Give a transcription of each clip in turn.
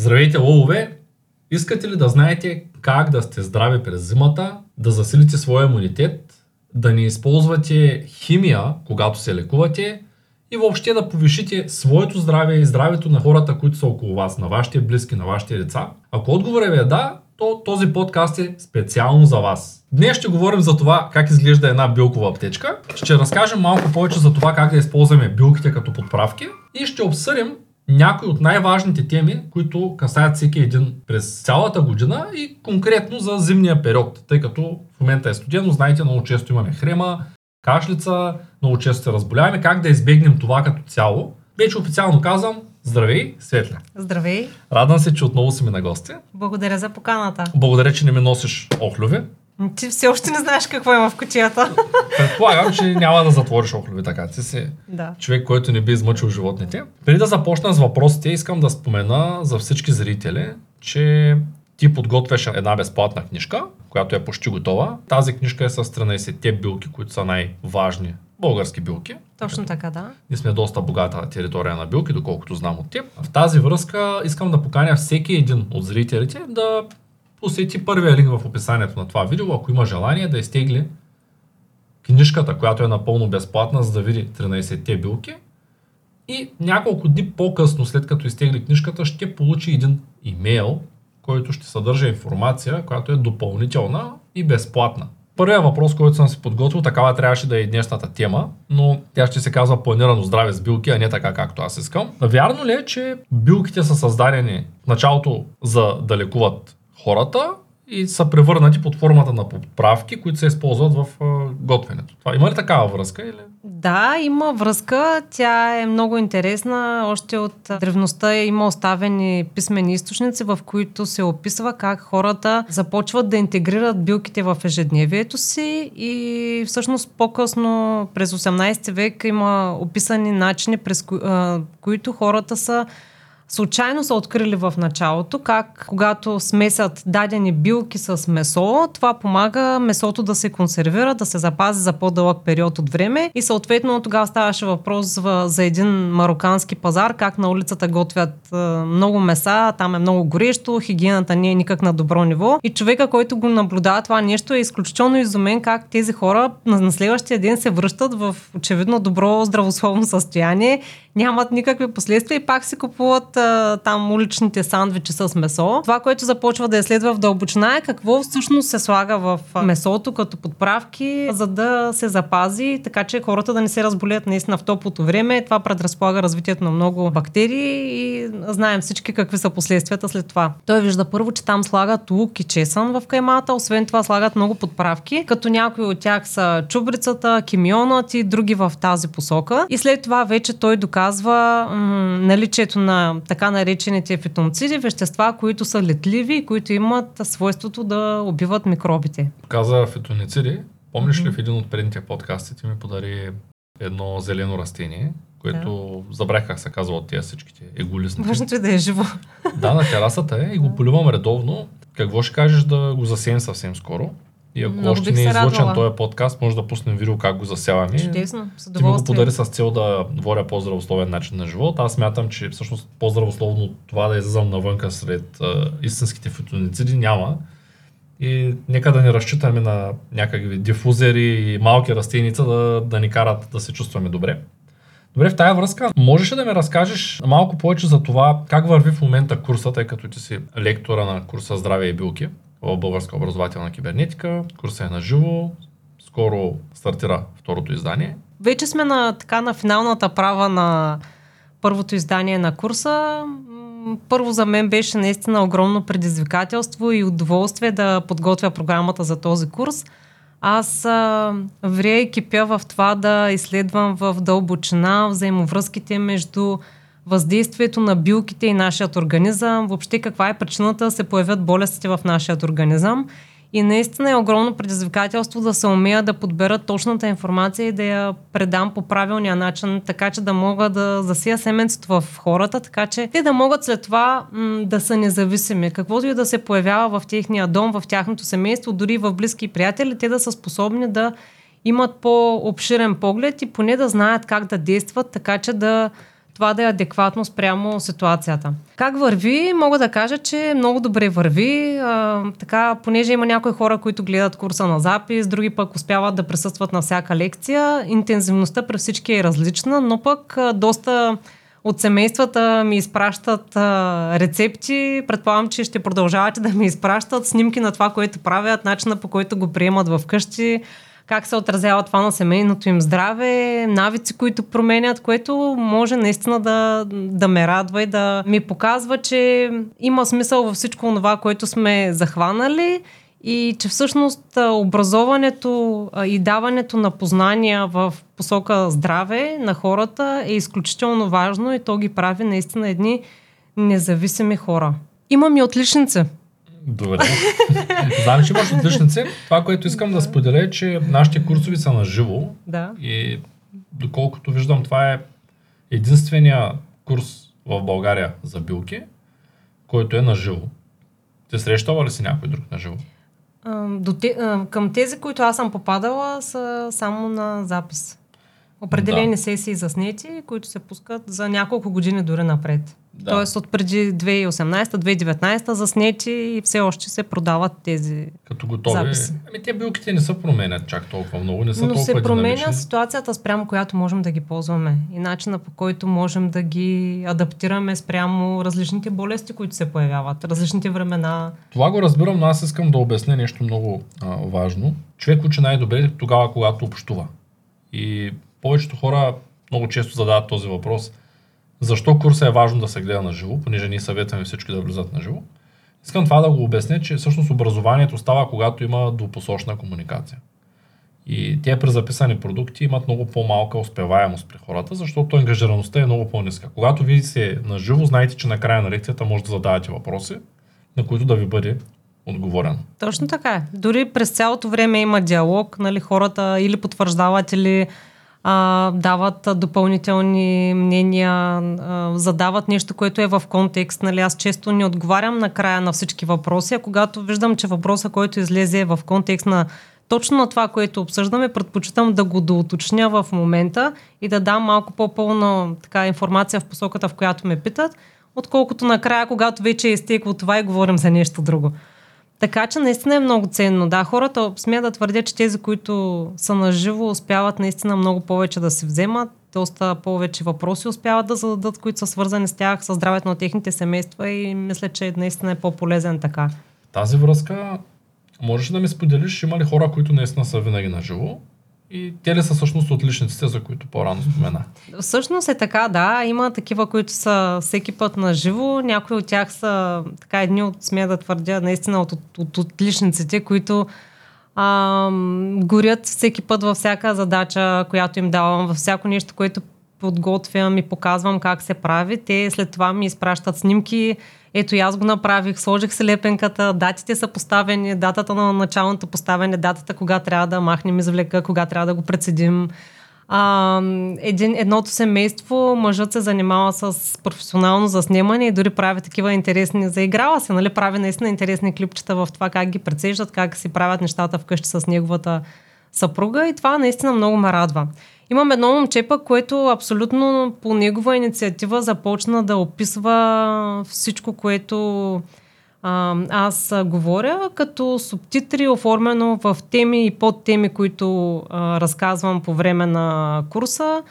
Здравейте, лъвове! Искате ли да знаете как да сте здрави през зимата, да засилите своя имунитет, да не използвате химия, когато се лекувате и въобще да повишите своето здраве и здравето на хората, които са около вас, на вашите близки, на вашите деца? Ако отговорът ви е да, то този подкаст е специално за вас. Днес ще говорим за това как изглежда една билкова аптечка. Ще разкажем малко повече за това как да използваме билките като подправки и ще обсъдим някои от най-важните теми, които касаят всеки един през цялата година и конкретно за зимния период, тъй като в момента е студено, знаете, много често имаме хрема, кашлица, много често се разболяваме. Как да избегнем това като цяло? Вече официално казвам, здравей, Светля. Здравей. Радвам се, че отново си ми на гости. Благодаря за поканата. Благодаря, че не ми носиш охлюви. Ти все още не знаеш какво има в кутията. Предполагам, че няма да затвориш охлюви така. Ти си да. човек, който не би измъчил животните. Преди да започна с въпросите, искам да спомена за всички зрители, че ти подготвяш една безплатна книжка, която е почти готова. Тази книжка е с 13-те билки, които са най-важни български билки. Точно така, да. Ние сме доста богата територия на билки, доколкото знам от теб. В тази връзка искам да поканя всеки един от зрителите да посети първия линк в описанието на това видео, ако има желание да изтегли книжката, която е напълно безплатна, за да види 13-те билки. И няколко дни по-късно, след като изтегли книжката, ще получи един имейл, който ще съдържа информация, която е допълнителна и безплатна. Първият въпрос, който съм си подготвил, такава трябваше да е днешната тема, но тя ще се казва планирано здраве с билки, а не така както аз искам. Вярно ли е, че билките са създадени в началото за да лекуват хората и са превърнати под формата на подправки, които се използват в готвенето. Това има ли такава връзка? Или? Да, има връзка. Тя е много интересна. Още от древността има оставени писмени източници, в които се описва как хората започват да интегрират билките в ежедневието си и всъщност по-късно през 18 век има описани начини, през кои, които хората са случайно са открили в началото как когато смесят дадени билки с месо, това помага месото да се консервира, да се запази за по-дълъг период от време. И съответно тогава ставаше въпрос за, един марокански пазар, как на улицата готвят е, много меса, там е много горещо, хигиената не е никак на добро ниво. И човека, който го наблюдава това нещо е изключително изумен как тези хора на следващия ден се връщат в очевидно добро здравословно състояние, нямат никакви последствия и пак си купуват а, там уличните сандвичи с месо. Това, което започва да изследва в дълбочина е какво всъщност се слага в месото като подправки, за да се запази, така че хората да не се разболеят наистина в топлото време. Това предразполага развитието на много бактерии и знаем всички какви са последствията след това. Той вижда първо, че там слагат лук и чесън в каймата, освен това слагат много подправки, като някои от тях са чубрицата, кимионът и други в тази посока. И след това вече той доказва м- наличието на така наречените фитонциди, вещества, които са летливи и които имат свойството да убиват микробите. Каза фитонициди. Помниш ли в един от предните подкасти ти ми подари едно зелено растение, което да. забрах как се казва от тези всичките еголистни. Важното е да е живо. Да, на терасата е и го поливам редовно. Какво ще кажеш да го засеем съвсем скоро? И ако Много още не е излучен този подкаст, може да пуснем видео как го засяваме. Чудесно, с Ти ми го подари с цел да водя по-здравословен начин на живот. Аз смятам, че всъщност по-здравословно това да излизам навънка сред а, истинските фитонициди няма. И нека да не разчитаме на някакви дифузери и малки растеница да, да ни карат да се чувстваме добре. Добре, в тая връзка, можеш ли да ми разкажеш малко повече за това как върви в момента курса, тъй като ти си лектора на курса Здраве и билки? Българска образователна кибернетика. Курсът е на живо. Скоро стартира второто издание. Вече сме на, така, на финалната права на първото издание на курса. Първо за мен беше наистина огромно предизвикателство и удоволствие да подготвя програмата за този курс. Аз а, вря и кипя в това да изследвам в дълбочина взаимовръзките между въздействието на билките и нашият организъм, въобще каква е причината да се появят болестите в нашия организъм. И наистина е огромно предизвикателство да се умея да подбера точната информация и да я предам по правилния начин, така че да мога да засия семенцето в хората, така че те да могат след това м- да са независими. Каквото и да се появява в техния дом, в тяхното семейство, дори в близки приятели, те да са способни да имат по-обширен поглед и поне да знаят как да действат, така че да това да е адекватно спрямо ситуацията. Как върви? Мога да кажа, че много добре върви. А, така, понеже има някои хора, които гледат курса на запис, други пък успяват да присъстват на всяка лекция. Интензивността при всички е различна, но пък а, доста от семействата ми изпращат а, рецепти. Предполагам, че ще продължавате да ми изпращат снимки на това, което правят, начина по който го приемат в къщи как се отразява това на семейното им здраве, навици, които променят, което може наистина да, да ме радва и да ми показва, че има смисъл във всичко това, което сме захванали и че всъщност образоването и даването на познания в посока здраве на хората е изключително важно и то ги прави наистина едни независими хора. Имам и отличници. Добре. Знам, че имаш отличници. Това, което искам да споделя е, че нашите курсови са на живо. Да. И доколкото виждам, това е единствения курс в България за билки, който е на живо. Ти срещава ли си някой друг на живо? До те, към тези, които аз съм попадала, са само на запис. Определени да. сесии заснети, които се пускат за няколко години дори напред. Да. Тоест от преди 2018-2019 заснети и все още се продават тези Като готови. Записи. Ами те билките не се променят чак толкова много, не са Но толкова се променя динамични. ситуацията спрямо която можем да ги ползваме и начина по който можем да ги адаптираме спрямо различните болести, които се появяват, различните времена. Това го разбирам, но аз искам да обясня нещо много а, важно. Човек учи най-добре тогава, когато общува. И повечето хора много често задават този въпрос. Защо курса е важно да се гледа на живо, понеже ние съветваме всички да влизат на живо. Искам това да го обясня, че всъщност образованието става, когато има двупосочна комуникация. И тези презаписани продукти имат много по-малка успеваемост при хората, защото ангажираността е много по-ниска. Когато видите на живо, знаете, че на края на лекцията може да задавате въпроси, на които да ви бъде отговорено. Точно така е. Дори през цялото време има диалог, нали, хората или потвърждават, или а, дават допълнителни мнения, а, задават нещо, което е в контекст. Нали? Аз често не отговарям на края на всички въпроси, а когато виждам, че въпроса, който излезе е в контекст на точно на това, което обсъждаме, предпочитам да го доуточня в момента и да дам малко по-пълна така, информация в посоката, в която ме питат, отколкото накрая, когато вече е изтекло това и говорим за нещо друго. Така че наистина е много ценно. Да, хората смеят да твърдят, че тези, които са наживо, успяват наистина много повече да се вземат, доста повече въпроси успяват да зададат, които са свързани с тях, с здравето на техните семейства и мисля, че наистина е по-полезен така. Тази връзка, можеш да ми споделиш, има ли хора, които наистина са винаги на живо и те ли са всъщност отличниците, за които по-рано спомена? Всъщност е така, да. Има такива, които са всеки път на живо. Някои от тях са така едни от, смея да твърдя, наистина от, от, от отличниците, които а, горят всеки път във всяка задача, която им давам, във всяко нещо, което подготвям и показвам как се прави. Те след това ми изпращат снимки, ето аз го направих, сложих се лепенката, датите са поставени, датата на началното поставяне, датата кога трябва да махнем извлека, кога трябва да го прецедим. А, един, едното семейство, мъжът се занимава с професионално заснемане и дори прави такива интересни, заиграва се, нали, прави наистина интересни клипчета в това как ги прецеждат, как си правят нещата вкъщи с неговата съпруга и това наистина много ме радва. Имам едно момче пък, което абсолютно по негова инициатива започна да описва всичко, което а, аз говоря, като субтитри оформено в теми и подтеми, които а, разказвам по време на курса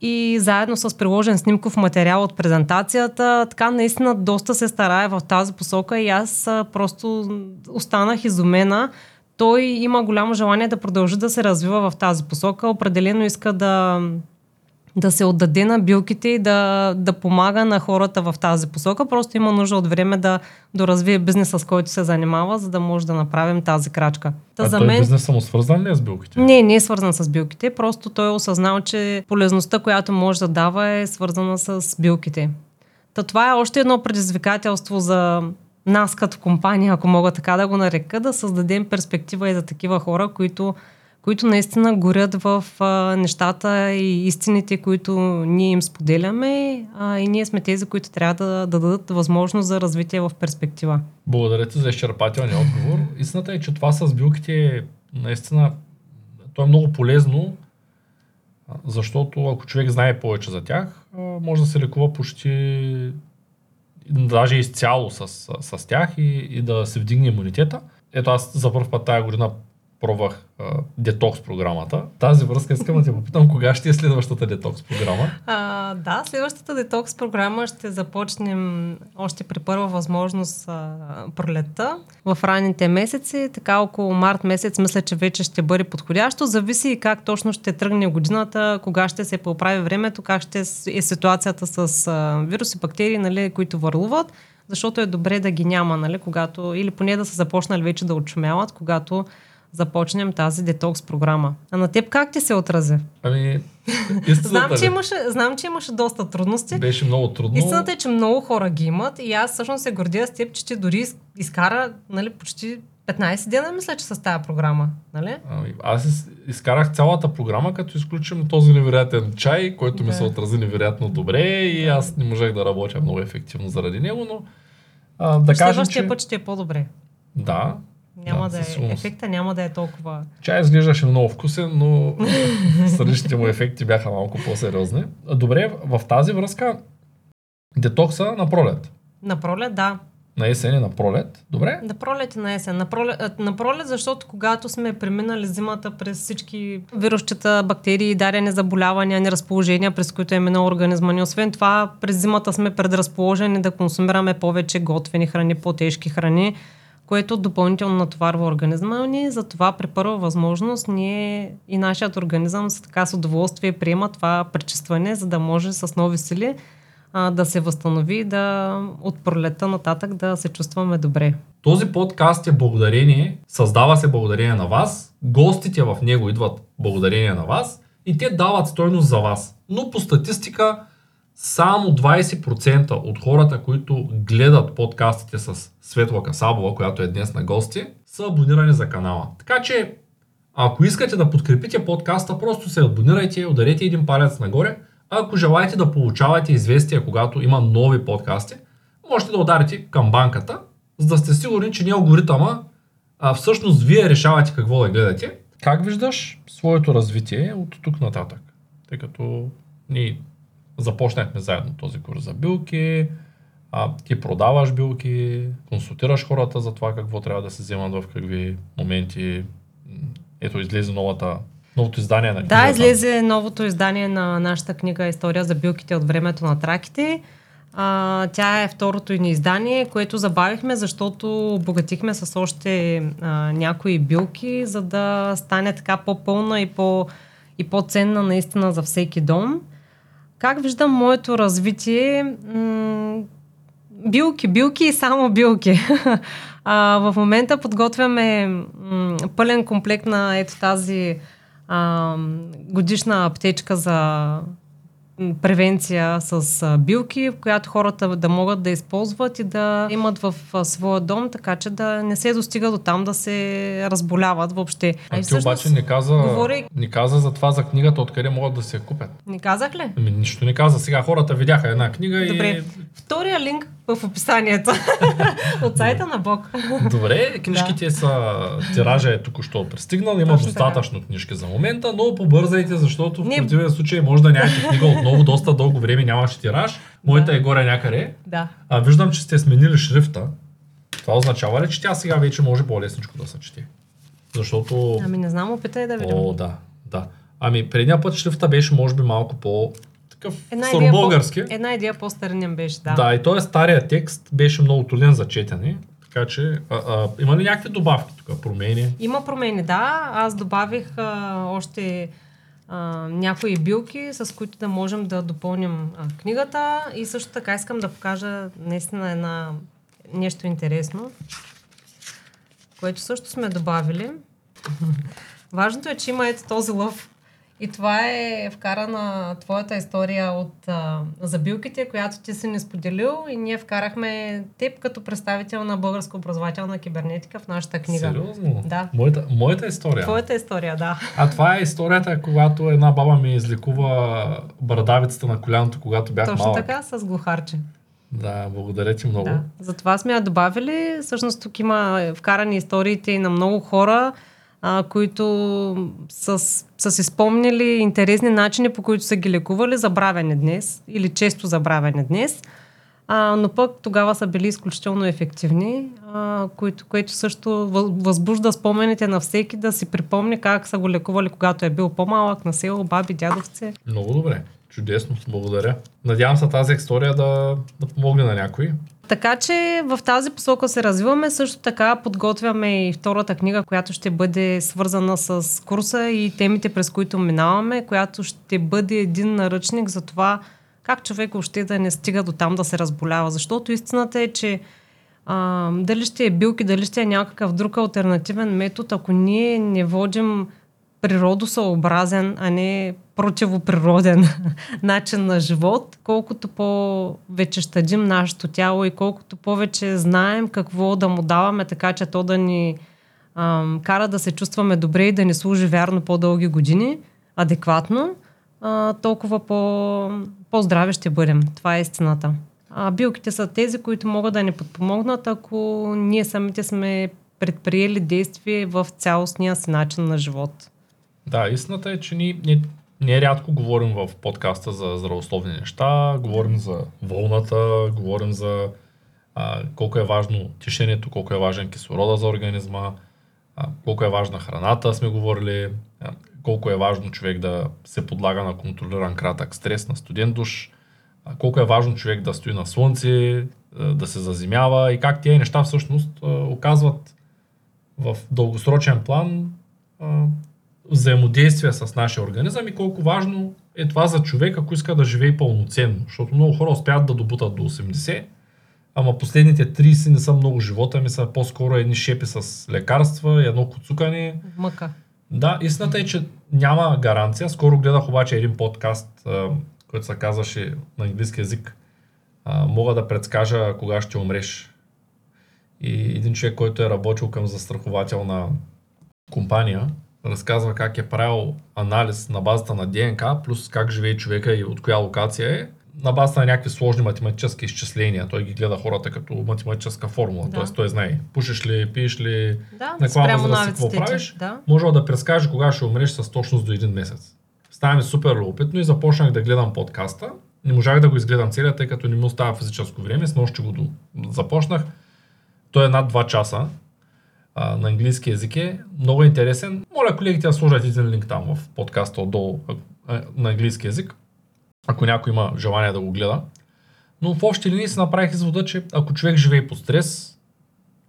и заедно с приложен снимков материал от презентацията. Така наистина доста се старае в тази посока и аз просто останах изумена той има голямо желание да продължи да се развива в тази посока. Определено иска да, да се отдаде на билките и да, да помага на хората в тази посока. Просто има нужда от време да доразвие бизнеса, с който се занимава, за да може да направим тази крачка. Та а за мен... бизнес само свързан ли е с билките? Не, не е свързан с билките. Просто той е осъзнал, че полезността, която може да дава е свързана с билките. Та това е още едно предизвикателство за нас като компания, ако мога така да го нарека, да създадем перспектива и за такива хора, които, които наистина горят в а, нещата и истините, които ние им споделяме а, и ние сме тези, които трябва да, да дадат възможност за развитие в перспектива. Благодаря ти за изчерпателния отговор. Истината е, че това с билките наистина то е много полезно Защото ако човек знае повече за тях, може да се лекува почти даже изцяло с, с, тях и, и да се вдигне имунитета. Ето аз за първ път тази година пробвах а, детокс програмата. Тази връзка искам да те попитам кога ще е следващата детокс програма. А, да, следващата детокс програма ще започнем още при първа възможност а, пролетта в ранните месеци. Така около март месец мисля, че вече ще бъде подходящо. Зависи и как точно ще тръгне годината, кога ще се поправи времето, как ще е ситуацията с а, вируси, бактерии, нали, които върлуват защото е добре да ги няма, нали, когато, или поне да са започнали вече да отшумяват, когато започнем тази детокс програма. А на теб как ти се отрази? Ами, знам, че имаше, знам, че имаше доста трудности. Беше много трудно. Истината е, че много хора ги имат и аз всъщност се гордя с теб, че ти дори изкара нали, почти 15 дена, мисля, че с тази програма. Нали? Ами, аз изкарах цялата програма, като изключим този невероятен чай, който да. ми се отрази невероятно добре и аз не можех да работя много ефективно заради него, но а, да кажем, Следващия че... път ще е по-добре. Да, няма да, да е, ефекта няма да е толкова. Чай изглеждаше много вкусен, но страничните му ефекти бяха малко по-сериозни. Добре, в тази връзка детокса на пролет. На пролет, да. На есен и на пролет. Добре? На пролет и на есен. На пролет, на пролет, защото когато сме преминали зимата през всички вирусчета, бактерии, дарени заболявания, неразположения, през които е минал организма ни. Освен това, през зимата сме предразположени да консумираме повече готвени храни, по-тежки храни което допълнително натоварва организма ни. Затова при първа възможност ние и нашият организъм с така с удоволствие приема това пречистване, за да може с нови сили а, да се възстанови да от пролета нататък да се чувстваме добре. Този подкаст е благодарение, създава се благодарение на вас, гостите в него идват благодарение на вас и те дават стойност за вас. Но по статистика само 20% от хората, които гледат подкастите с Светла Касабова, която е днес на гости, са абонирани за канала. Така че, ако искате да подкрепите подкаста, просто се абонирайте, ударете един палец нагоре. Ако желаете да получавате известия, когато има нови подкасти, можете да ударите към банката, за да сте сигурни, че не алгоритъма, а всъщност вие решавате какво да гледате. Как виждаш своето развитие от тук нататък? Тъй като ние започнахме заедно този курс за билки, а, ти продаваш билки, консултираш хората за това какво трябва да се вземат в какви моменти. Ето, излезе новата, новото издание на книгата. Да, излезе новото издание на нашата книга История за билките от времето на траките. А, тя е второто ни издание, което забавихме, защото обогатихме с още а, някои билки, за да стане така по-пълна и, по, и по-ценна наистина за всеки дом. Как виждам моето развитие? М- билки, билки и само билки. а, в момента подготвяме м- пълен комплект на ето тази а, годишна аптечка за превенция с билки, в която хората да могат да използват и да имат в своя дом, така че да не се достига до там да се разболяват въобще. А, ти обаче не каза, говори... не каза за това за книгата, откъде могат да се купят. Не казах ли? Ами, нищо не каза. Сега хората видяха една книга Добре. и... Втория линк в описанието от сайта на Бог. Добре, книжките да. са, тиража е току-що пристигнал, има Точно достатъчно така. книжки за момента, но побързайте, защото в противен случай може да нямате книга отново, доста дълго време нямаше тираж. Моята да. е горе някъде. Да. А виждам, че сте сменили шрифта. Това означава ли, че тя сега вече може по-лесничко да се чете? Защото... Ами не знам, опитай да видим. О, да, да. Ами предния път шрифта беше може би малко по такъв една старобългарски. По, една идея по-старинен беше, да. Да, и този стария текст беше много труден за четене. Така че, а, а, има ли някакви добавки тук, промени? Има промени, да. Аз добавих а, още някои билки, с които да можем да допълним а, книгата. И също така искам да покажа наистина една, нещо интересно, което също сме добавили. Важното е, че има ето този лъв и това е вкарана твоята история от а, забилките, която ти си ни споделил и ние вкарахме теб като представител на българска образователна кибернетика в нашата книга. Сериозно? Да. Моята, моята история? Твоята история, да. А това е историята, когато една баба ми излекува брадавицата на коляното, когато бях Точно малък. така, с глухарче. Да, благодаря ти много. Да. Затова сме я добавили. Всъщност тук има вкарани историите и на много хора, а, които са, са си спомнили интересни начини, по които са ги лекували, забравяни днес или често забравяни днес. А, но пък тогава са били изключително ефективни, а, което, което също възбужда спомените на всеки да си припомни как са го лекували, когато е бил по-малък, на село, баби, дядовци. Много добре. Чудесно, благодаря. Надявам се тази история да, да помогне на някой. Така че в тази посока се развиваме. Също така подготвяме и втората книга, която ще бъде свързана с курса и темите, през които минаваме, която ще бъде един наръчник за това как човек още да не стига до там да се разболява. Защото истината е, че а, дали ще е билки, дали ще е някакъв друг альтернативен метод, ако ние не водим природосъобразен, а не противоприроден начин на живот, колкото по-вече щадим нашето тяло и колкото повече знаем какво да му даваме, така че то да ни ам, кара да се чувстваме добре и да ни служи вярно по-дълги години, адекватно, а, толкова по, по-здрави ще бъдем. Това е истината. А, билките са тези, които могат да ни подпомогнат, ако ние самите сме предприели действие в цялостния си начин на живот. Да, истината е, че ние, ние, ние рядко говорим в подкаста за здравословни неща, говорим за вълната, говорим за а, колко е важно тишението, колко е важен кислорода за организма, а, колко е важна храната, сме говорили, а, колко е важно човек да се подлага на контролиран кратък стрес, на студен душ, а, колко е важно човек да стои на слънце, да се заземява и как тези неща всъщност оказват в дългосрочен план взаимодействие с нашия организъм и колко важно е това за човек, ако иска да живее пълноценно. Защото много хора успяват да добутат до 80, ама последните 30 не са много живота ми, са по-скоро едни шепи с лекарства едно коцукане. Мъка. Да, истината е, че няма гаранция. Скоро гледах обаче един подкаст, който се казваше на английски язик. Мога да предскажа кога ще умреш. И един човек, който е работил към застрахователна компания, разказва как е правил анализ на базата на ДНК, плюс как живее човека и от коя локация е, на базата на някакви сложни математически изчисления. Той ги гледа хората като математическа формула. Да. Тоест той знае, пушиш ли, пиеш ли, да, на каква възраст какво правиш, да. може да предскаже кога ще умреш с точност до един месец. Става ми супер любопитно и започнах да гледам подкаста. Не можах да го изгледам целият, тъй като не ми остава физическо време. С нощи го започнах. Той е над 2 часа а, на английски язик е много интересен. Моля колегите да сложат един линк там в подкаста отдолу а, на английски язик, ако някой има желание да го гледа. Но в общи линии се направих извода, че ако човек живее под стрес,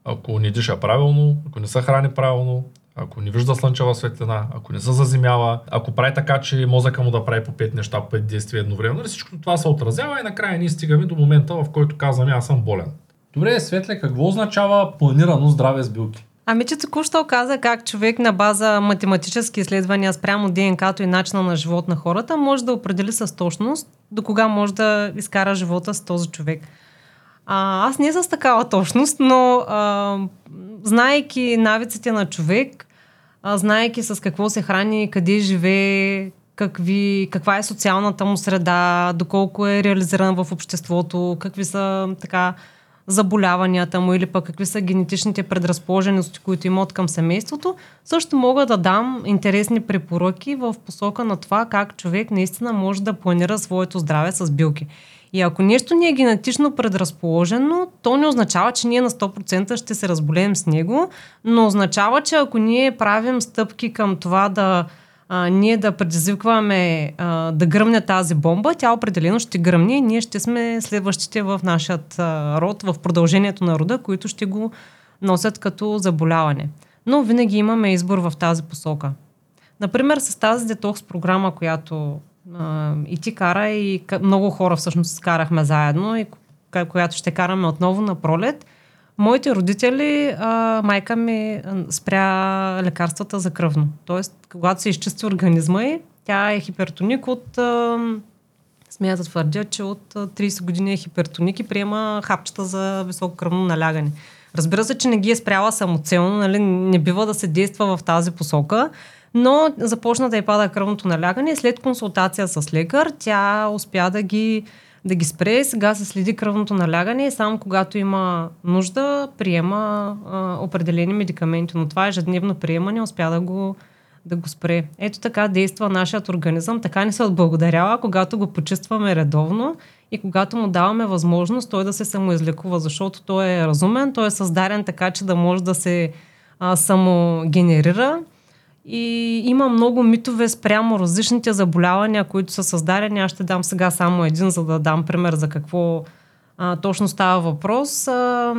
ако не диша правилно, ако не се храни правилно, ако не вижда слънчева светлина, ако не се заземява, ако прави така, че мозъка му да прави по пет неща, по пет действия едновременно, нали всичко това се отразява и накрая ние стигаме до момента, в който казваме аз съм болен. Добре, Светле, какво означава планирано здраве с билки? Ами, че току-що каза как човек на база математически изследвания спрямо ДНК-то и начина на живот на хората може да определи с точност до кога може да изкара живота с този човек. А, аз не с такава точност, но а, знаеки навиците на човек, а, знаеки с какво се храни, къде живее, какви, каква е социалната му среда, доколко е реализиран в обществото, какви са така заболяванията му или пък какви са генетичните предразположености, които имат към семейството, също мога да дам интересни препоръки в посока на това как човек наистина може да планира своето здраве с билки. И ако нещо ни е генетично предразположено, то не означава, че ние на 100% ще се разболеем с него, но означава, че ако ние правим стъпки към това да а, ние да предизвикваме а, да гръмне тази бомба, тя определено ще гръмне и ние ще сме следващите в нашия род, в продължението на рода, които ще го носят като заболяване. Но винаги имаме избор в тази посока. Например, с тази детокс програма, която а, и ти кара, и много хора всъщност карахме заедно, и която ще караме отново на пролет – Моите родители, а, майка ми спря лекарствата за кръвно. Тоест, когато се изчисти организма й, тя е хипертоник от... А, смея да твърдя, че от 30 години е хипертоник и приема хапчета за високо кръвно налягане. Разбира се, че не ги е спряла самоцелно, нали? не бива да се действа в тази посока, но започна да й пада кръвното налягане и след консултация с лекар тя успя да ги да ги спре. Сега се следи кръвното налягане и само когато има нужда, приема а, определени медикаменти. Но това ежедневно приемане успя да го, да го спре. Ето така действа нашият организъм. Така ни се отблагодарява, когато го почистваме редовно и когато му даваме възможност той да се самоизлекува, защото той е разумен, той е създаден така, че да може да се а, самогенерира и има много митове спрямо различните заболявания, които са създадени. Аз ще дам сега само един, за да дам пример за какво а, точно става въпрос. А,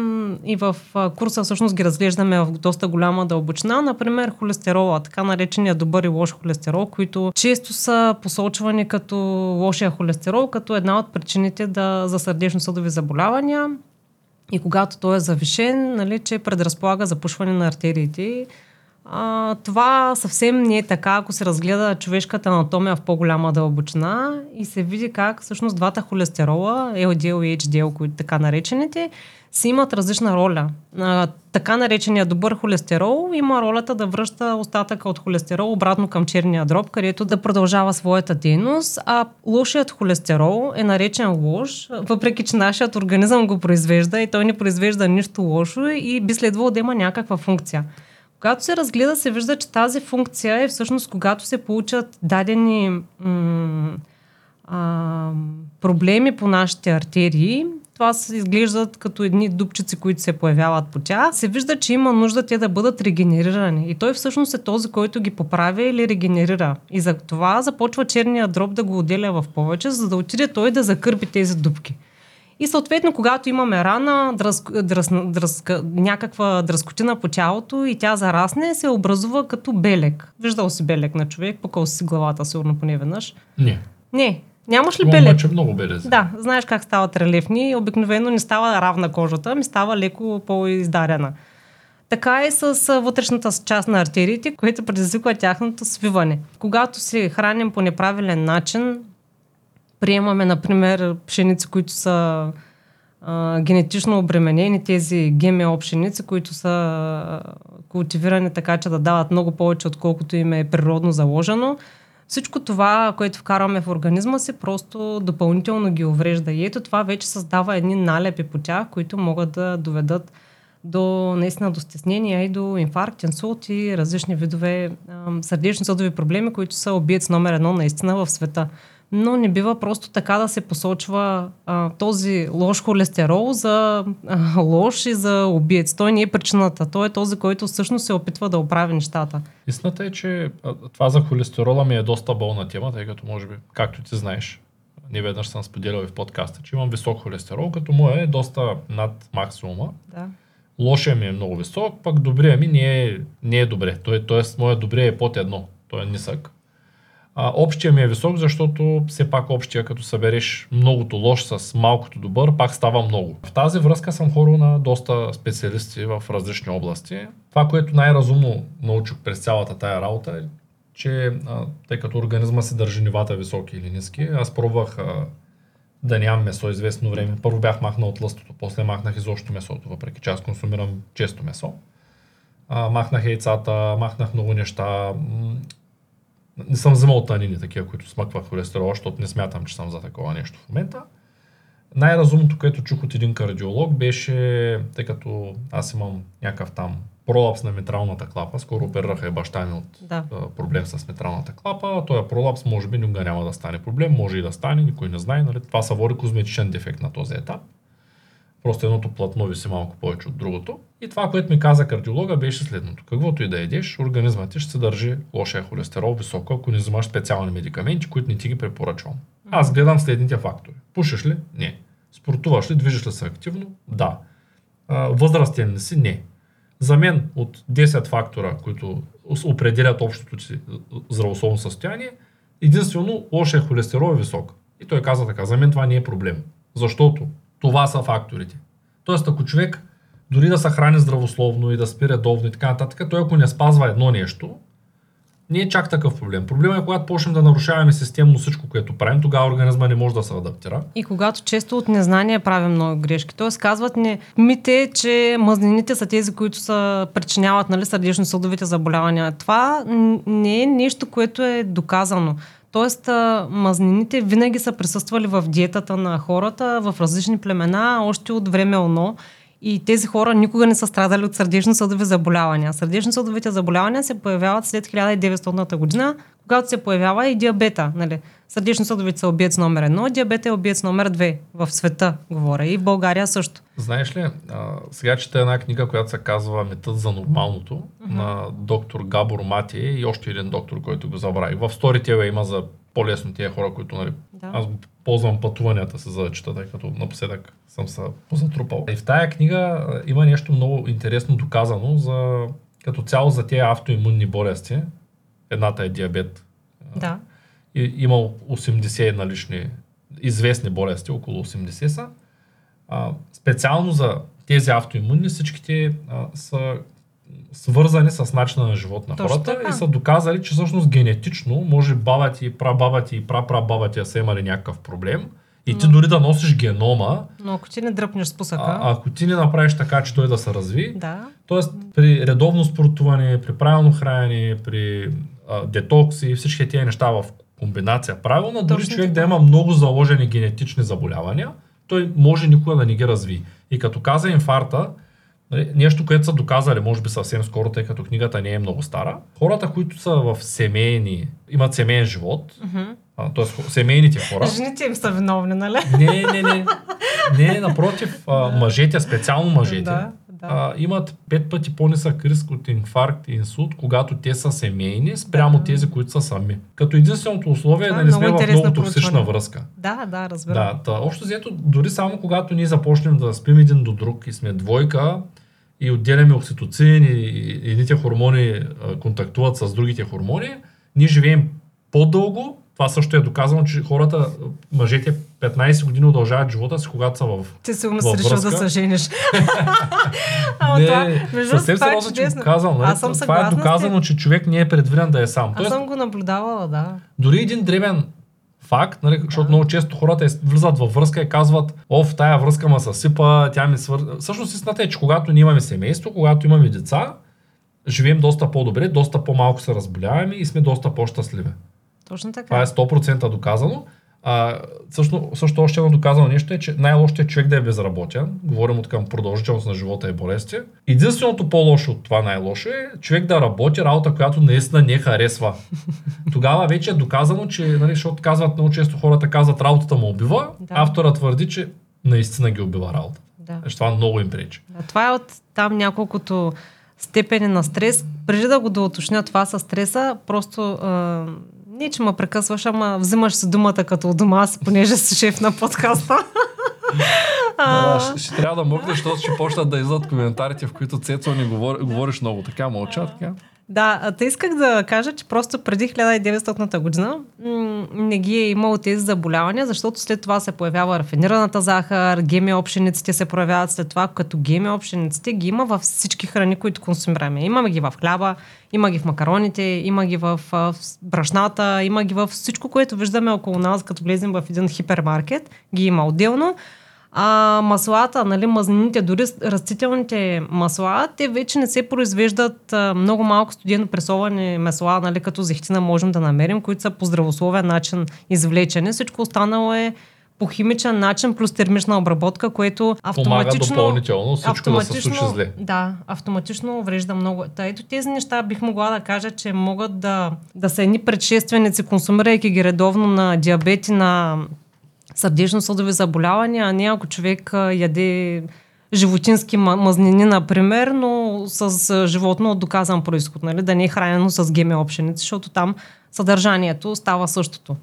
и в а, курса всъщност ги разглеждаме в доста голяма дълбочина. Например, холестерола, така наречения добър и лош холестерол, които често са посочвани като лошия холестерол, като една от причините да, за сърдечно-съдови заболявания. И когато той е завишен, нали, че предразполага запушване на артериите а, това съвсем не е така, ако се разгледа човешката анатомия в по-голяма дълбочина и се види как всъщност двата холестерола, LDL и HDL, които така наречените, си имат различна роля. А, така наречения добър холестерол има ролята да връща остатъка от холестерол обратно към черния дроб, където да продължава своята дейност, а лошият холестерол е наречен лош, въпреки че нашият организъм го произвежда и той не произвежда нищо лошо и би следвало да има някаква функция. Когато се разгледа, се вижда, че тази функция е всъщност когато се получат дадени м- а, проблеми по нашите артерии, това се изглеждат като едни дупчици, които се появяват по тях, се вижда, че има нужда те да бъдат регенерирани. И той всъщност е този, който ги поправя или регенерира. И за това започва черния дроб да го отделя в повече, за да отиде той да закърпи тези дупки. И съответно, когато имаме рана, дръз, дръз, дръз, някаква дръскотина по тялото и тя зарасне, се образува като белек. Виждал си белек на човек, покъл си главата, сигурно поне веднъж. Не. Не. Нямаш ли Имам белек? обаче много белези. Да, знаеш как стават релефни. Обикновено не става равна кожата, ми става леко по-издарена. Така и с вътрешната част на артериите, което предизвиква тяхното свиване. Когато се храним по неправилен начин, приемаме, например, пшеници, които са а, генетично обременени, тези ГМО пшеници, които са култивирани така, че да дават много повече, отколкото им е природно заложено. Всичко това, което вкарваме в организма си, просто допълнително ги уврежда. И ето това вече създава едни налепи по тях, които могат да доведат до наистина до стеснения и до инфаркт, инсулт и различни видове сърдечно-съдови проблеми, които са обиец номер едно наистина в света но не бива просто така да се посочва а, този лош холестерол за а, лош и за убиец. Той не е причината. Той е този, който всъщност се опитва да оправи нещата. Истината е, че това за холестерола ми е доста болна тема, тъй като може би, както ти знаеш, не веднъж съм споделял и в подкаста, че имам висок холестерол, като моя е доста над максимума. Да. Лошия ми е много висок, пък добрия ми не е, не е добре. Той, тоест, моя добрия е под едно. Той е нисък. А, общия ми е висок, защото все пак общия, като събереш многото лош с малкото добър, пак става много. В тази връзка съм хорил на доста специалисти в различни области. Това, което най-разумно научих през цялата тая работа е, че а, тъй като организма си държи нивата високи или ниски, аз пробвах а, да нямам месо известно време. Първо бях махнал от лъстото, после махнах изобщо месото, въпреки че аз консумирам често месо. А, махнах яйцата, махнах много неща не съм вземал танини, такива, които смъкват холестерол, защото не смятам, че съм за такова нещо в момента. Най-разумното, което чух от един кардиолог, беше, тъй като аз имам някакъв там пролапс на метралната клапа, скоро оперираха и баща ми от да. проблем с метралната клапа, този пролапс може би никога няма да стане проблем, може и да стане, никой не знае, нали? това са води козметичен дефект на този етап. Просто едното платно виси малко повече от другото. И това, което ми каза кардиолога, беше следното. Каквото и да едеш, организмът ти ще се държи лошия холестерол високо, ако не взимаш специални медикаменти, които не ти ги препоръчвам. Аз гледам следните фактори. Пушиш ли? Не. Спортуваш ли? Движиш ли се активно? Да. Възрастен ли си? Не. За мен от 10 фактора, които определят общото си здравословно състояние, единствено лошия холестерол е висок. И той каза така, за мен това не е проблем. Защото това са факторите. Тоест, ако човек дори да се храни здравословно и да спи редовно и така нататък, той ако не спазва едно нещо, не е чак такъв проблем. Проблемът е когато почнем да нарушаваме системно всичко, което правим, тогава организма не може да се адаптира. И когато често от незнание правим много грешки. Тоест казват ни мите, че мазнините са тези, които са причиняват нали, сърдечно-съдовите заболявания. Това не е нещо, което е доказано. Тоест, мазнините винаги са присъствали в диетата на хората в различни племена, още от време оно. И тези хора никога не са страдали от сърдечно-съдови заболявания. Сърдечно-съдовите заболявания се появяват след 1900 година, когато се появява и диабета. Нали? Сърдечно-съдовите са обиец номер едно, диабет е обиец номер две в света, говоря. И в България също. Знаеш ли, а, сега чета една книга, която се казва Метът за нормалното uh-huh. на доктор Габор Мати и още един доктор, който го забрави. В сторите има за по-лесно тия хора, които нали, да. аз ползвам пътуванията се за да чета, тъй като напоследък съм се позатрупал. И в тая книга има нещо много интересно доказано за като цяло за тези автоимунни болести. Едната е диабет. Да. И, има 80 налични известни болести, около 80 са. А, специално за тези автоимунни всичките а, са свързани с начина на живот на Точно хората така. и са доказали, че всъщност генетично може баба ти, прабаба ти и прапрабаба ти да са имали някакъв проблем и ти дори да носиш генома. Но ако ти не дръпнеш спусъка. А, ако ти не направиш така, че той да се разви. Да. Тоест при редовно спортуване, при правилно хранене, при а, детокс и всички тези неща в комбинация правилно, дори човек да има много заложени генетични заболявания, той може никога да не ги разви. И като каза инфаркта, Нали, нещо, което са доказали, може би съвсем скоро, тъй като книгата не е много стара. Хората, които са в семейни, имат семейен живот, uh-huh. т.е. семейните хора. Жените им са виновни, нали? Не, не, не. Не, напротив, а, мъжете, специално мъжете, да, да. А, имат пет пъти по-нисък риск от инфаркт и инсулт, когато те са семейни, спрямо да. тези, които са сами. Като единственото условие е да не сме в много токсична връзка. Да, да, разбирам. Да, та, общо взето, дори само когато ние започнем да спим един до друг и сме двойка, и отделяме окситоцин и едните хормони контактуват с другите хормони, ние живеем по-дълго. Това също е доказано, че хората, мъжете 15 години удължават живота си, когато са в Ти сигурно си решил да се жениш. не, това, съвсем сериозно, че го казвам. Нали? Аз съм това е доказано, че човек не е предвиден да е сам. Аз Тоест, съм го наблюдавала, да. Дори един древен факт, нали, защото много често хората влизат във връзка и казват, о, в тая връзка ма съсипа, тя ми свърза. Всъщност истината е, че когато ние имаме семейство, когато имаме деца, живеем доста по-добре, доста по-малко се разболяваме и сме доста по-щастливи. Точно така. Това е 100% доказано. А, също, също още едно доказано нещо е, че най-лошото е човек да е безработен. Говорим от към продължителност на живота и болести. Единственото по-лошо от това най-лошо е човек да работи работа, която наистина не харесва. Тогава вече е доказано, че, нали, защото казват много често хората казват работата му убива, да. автора твърди, че наистина ги убива работа. Да. Защото това много им пречи. Да, това е от там няколкото степени на стрес. Преди да го да уточня това с стреса, просто не, че ме прекъсваш, ама взимаш си думата като у дома си, понеже си шеф на подкаста. а... ще, ще, трябва да мъкнеш, защото ще почнат да излизат коментарите, в които Цецо ни говор, говориш много. Така мълча, така. Да, те исках да кажа, че просто преди 1900 година м- не ги е имало тези заболявания, защото след това се появява рафинираната захар, геми общениците се проявяват след това, като геми общениците ги има във всички храни, които консумираме. Имаме ги в хляба, има ги в макароните, има ги в, в брашната, има ги в всичко, което виждаме около нас, като влезем в един хипермаркет, ги има отделно. А маслата, нали, мазнините, дори растителните масла, те вече не се произвеждат а, много малко студено пресовани масла, нали, като зехтина можем да намерим, които са по здравословен начин извлечени. Всичко останало е по химичен начин плюс термична обработка, което автоматично... Помага допълнително всичко автоматично, да се случи зле. Да, автоматично уврежда много. Та ето тези неща бих могла да кажа, че могат да, да са едни предшественици, консумирайки ги редовно на диабети, на сърдечно-съдови заболявания, а не ако човек яде животински мазнини, например, но с животно от доказан происход, нали? да не е хранено с геми общеници, защото там съдържанието става същото.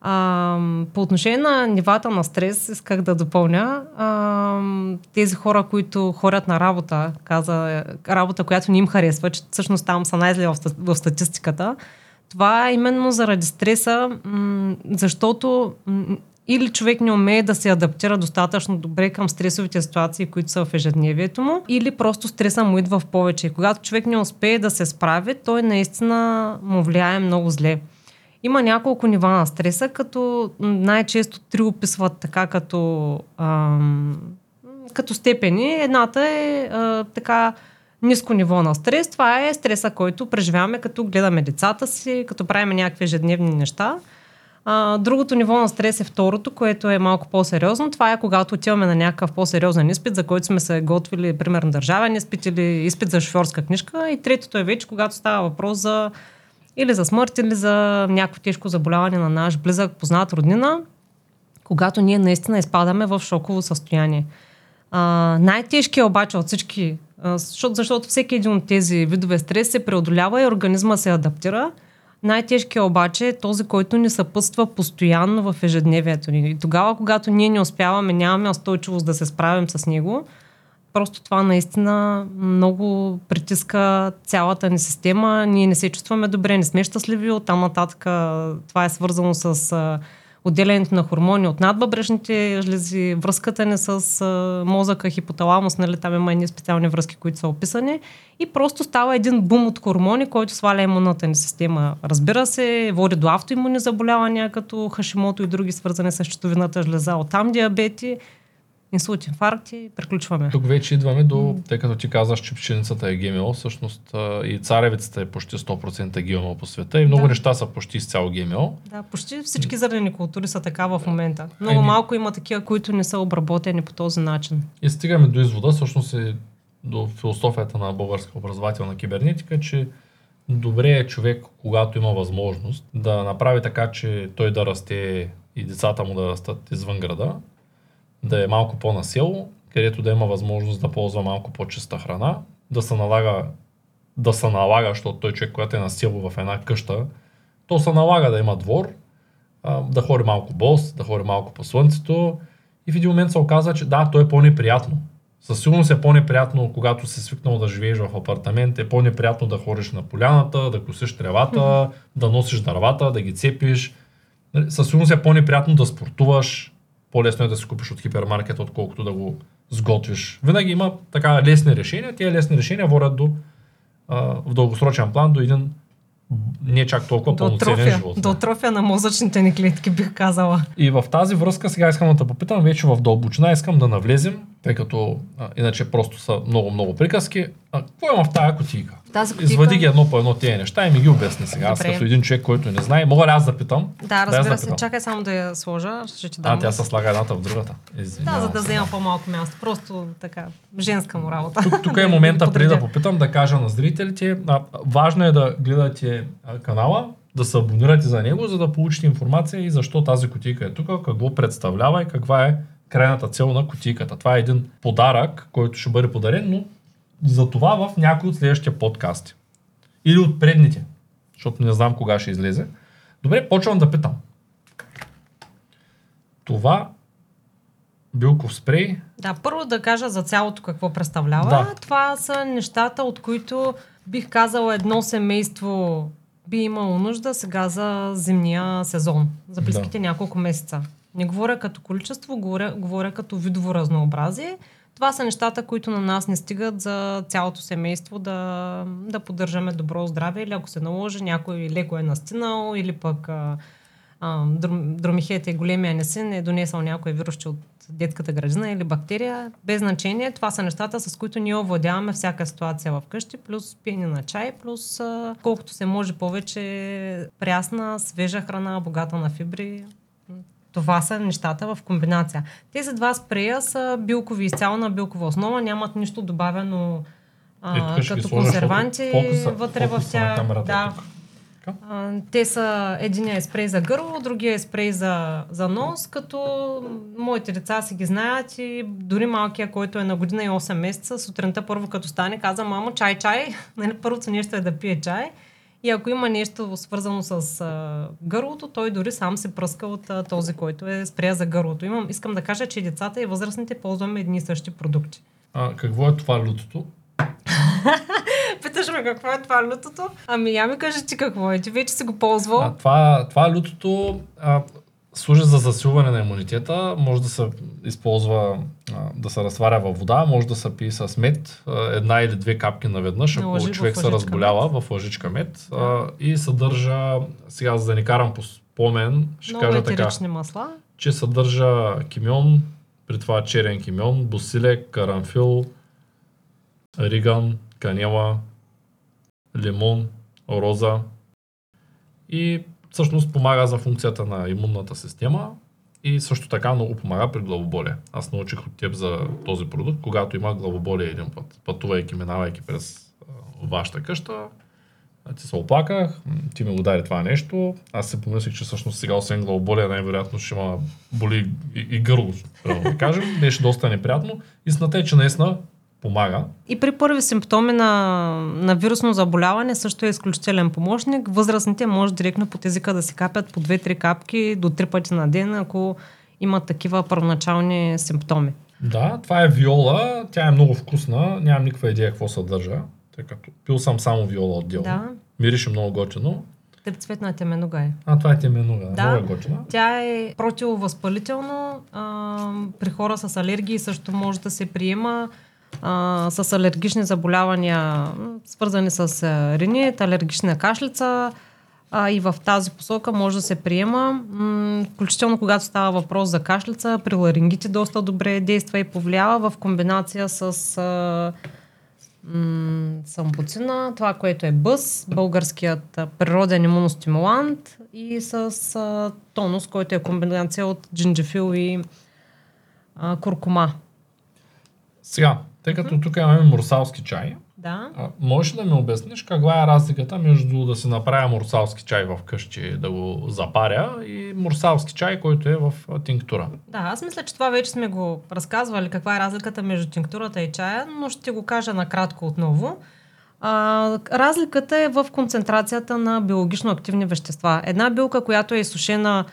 А, по отношение на нивата на стрес, исках да допълня. А, тези хора, които хорят на работа, каза работа, която не им харесва, че всъщност там са най-зле в, статистиката, това е именно заради стреса, защото или човек не умее да се адаптира достатъчно добре към стресовите ситуации, които са в ежедневието му, или просто стреса му идва в повече. Когато човек не успее да се справи, той наистина му влияе много зле. Има няколко нива на стреса, като най-често три описват така като, ам, като степени. Едната е а, така ниско ниво на стрес. Това е стреса, който преживяваме като гледаме децата си, като правим някакви ежедневни неща – А, другото ниво на стрес е второто, което е малко по-сериозно. Това е когато отиваме на някакъв по-сериозен изпит, за който сме се готвили, примерно държавен изпит или изпит за шофьорска книжка. И третото е вече, когато става въпрос за или за смърт, или за някакво тежко заболяване на наш близък, познат роднина, когато ние наистина изпадаме в шоково състояние. А, най-тежкият обаче от всички, защото, защото всеки един от тези видове стрес се преодолява и организма се адаптира. Най-тежкият обаче е този, който ни съпътства постоянно в ежедневието ни. И тогава, когато ние не успяваме, нямаме устойчивост да се справим с него, просто това наистина много притиска цялата ни система. Ние не се чувстваме добре, не сме щастливи. Оттам нататък това е свързано с отделянето на хормони от надбъбрежните жлези, връзката ни с а, мозъка, хипоталамус, нали, там има едни специални връзки, които са описани. И просто става един бум от хормони, който сваля имунната ни система. Разбира се, води до автоимуни заболявания, като хашимото и други свързани с щитовината жлеза, оттам диабети инсулт, инфаркти, приключваме. Тук вече идваме до, тъй като ти казаш, че пшеницата е ГМО, всъщност и царевицата е почти 100% ГМО по света и много да. неща са почти изцяло ГМО. Да, почти всички зърнени култури са така в момента. Много Еми... малко има такива, които не са обработени по този начин. И стигаме до извода, всъщност и до философията на българска образователна кибернетика, че добре е човек, когато има възможност, да направи така, че той да расте и децата му да растат извън града, да е малко по-насело, където да има възможност да ползва малко по-чиста храна, да се налага, да се налага, защото той човек, който е на село в една къща, то се налага да има двор, да хори малко бос, да хори малко по слънцето и в един момент се оказва, че да, то е по-неприятно. Със сигурност е по-неприятно, когато си свикнал да живееш в апартамент, е по-неприятно да ходиш на поляната, да косиш тревата, mm-hmm. да носиш дървата, да ги цепиш. Нали, със сигурност е по-неприятно да спортуваш, по-лесно е да си купиш от хипермаркета, отколкото да го сготвиш. Винаги има така лесни решения. Тези лесни решения водят до, а, в дългосрочен план до един не чак толкова пълноценен живот. До трофия на мозъчните ни клетки, бих казала. И в тази връзка сега искам да те попитам, вече в дълбочина искам да навлезем, тъй като а, иначе просто са много-много приказки. А, какво има в тази котийка? Тази котика... Извади ги едно по едно тези неща и ми ги обясни сега. Аз като един човек, който не знае, мога ли аз да питам? Да, разбира да се. Да Чакай само да я сложа. Ще ти дам. А, тя се слага едната в другата. Извинявам да, за да взема по-малко място. Просто така, женска му работа. Тук, тук е момента преди да попитам, да кажа на зрителите. А, важно е да гледате канала, да се абонирате за него, за да получите информация и защо тази котика е тук, какво представлява и каква е крайната цел на котиката. Това е един подарък, който ще бъде подарен, но за това в някои от следващите подкасти. Или от предните, защото не знам кога ще излезе. Добре, почвам да питам. Това билков спрей. Да, първо да кажа за цялото какво представлява. Да. Това са нещата, от които бих казала едно семейство би имало нужда сега за зимния сезон, за близките да. няколко месеца. Не говоря като количество, говоря, говоря като видово разнообразие. Това са нещата, които на нас не стигат за цялото семейство да, да поддържаме добро здраве или ако се наложи някой леко е настинал или пък а, а, дромихете големия несин е донесъл някой вирус от детската градина или бактерия. Без значение, това са нещата, с които ние овладяваме всяка ситуация в къщи, плюс пиене на чай, плюс а, колкото се може повече прясна, свежа храна, богата на фибри, това са нещата в комбинация. Тези два спрея са билкови, изцяло на билкова основа, нямат нищо добавено а, е, като консерванти фокуса, вътре в тях. Да. А, те са, един е спрей за гърло, другия е спрей за, за нос, като моите деца си ги знаят и дори малкия, който е на година и 8 месеца, сутринта първо като стане, каза, мамо, чай, чай. Нали, първото нещо е да пие чай. И ако има нещо свързано с а, гърлото, той дори сам се пръска от а, този, който е спря за гърлото. Имам, искам да кажа, че децата и възрастните ползваме едни и същи продукти. А какво е това лютото? Питаш ме какво е това лютото? Ами я ми кажи ти какво е. Ти вече си го ползвал. А, това, това лютото а, служи за засилване на имунитета, може да се използва, да се разтваря във вода, може да се пие с мед, една или две капки наведнъж, ако човек се разболява мед. в лъжичка мед да. и съдържа, сега за да ни карам по спомен, ще Много кажа така, масла. че съдържа кимион, при това черен кимион, босилек, карамфил, риган, канела, лимон, роза и всъщност помага за функцията на имунната система и също така много помага при главоболие. Аз научих от теб за този продукт, когато има главоболие един път, пътувайки, минавайки през вашата къща, ти се оплаках, ти ми удари това нещо. Аз се помислих, че всъщност сега, освен главоболие, най-вероятно ще има боли и, и гърло, да кажем. Беше доста неприятно. Истината е, че наистина помага. И при първи симптоми на, на вирусно заболяване също е изключителен помощник. Възрастните може директно по езика да си капят по 2-3 капки до 3 пъти на ден, ако имат такива първоначални симптоми. Да, това е виола. Тя е много вкусна. Нямам никаква идея какво съдържа. Тъй като пил съм само виола отделно. Да. Мирише много готино. Трицветна теменуга е. А, това е теменуга. Да. Много е готина. Тя е противовъзпалително. А, при хора с алергии също може да се приема а, с алергични заболявания, свързани с ринит, алергична кашлица. А, и в тази посока може да се приема, м, включително когато става въпрос за кашлица, при ларингити доста добре действа и повлиява в комбинация с а, м, самбуцина, това, което е бъс, българският природен имуностимулант и с а, тонус, който е комбинация от джинджифил и а, куркума. Сега, тъй като тук имаме мурсалски чай, Да. а, можеш да ми обясниш каква е разликата между да си направя мурсалски чай в къщи, да го запаря и мурсалски чай, който е в тинктура? Да, аз мисля, че това вече сме го разказвали, каква е разликата между тинктурата и чая, но ще го кажа накратко отново. А, разликата е в концентрацията на биологично активни вещества. Една билка, която е изсушена,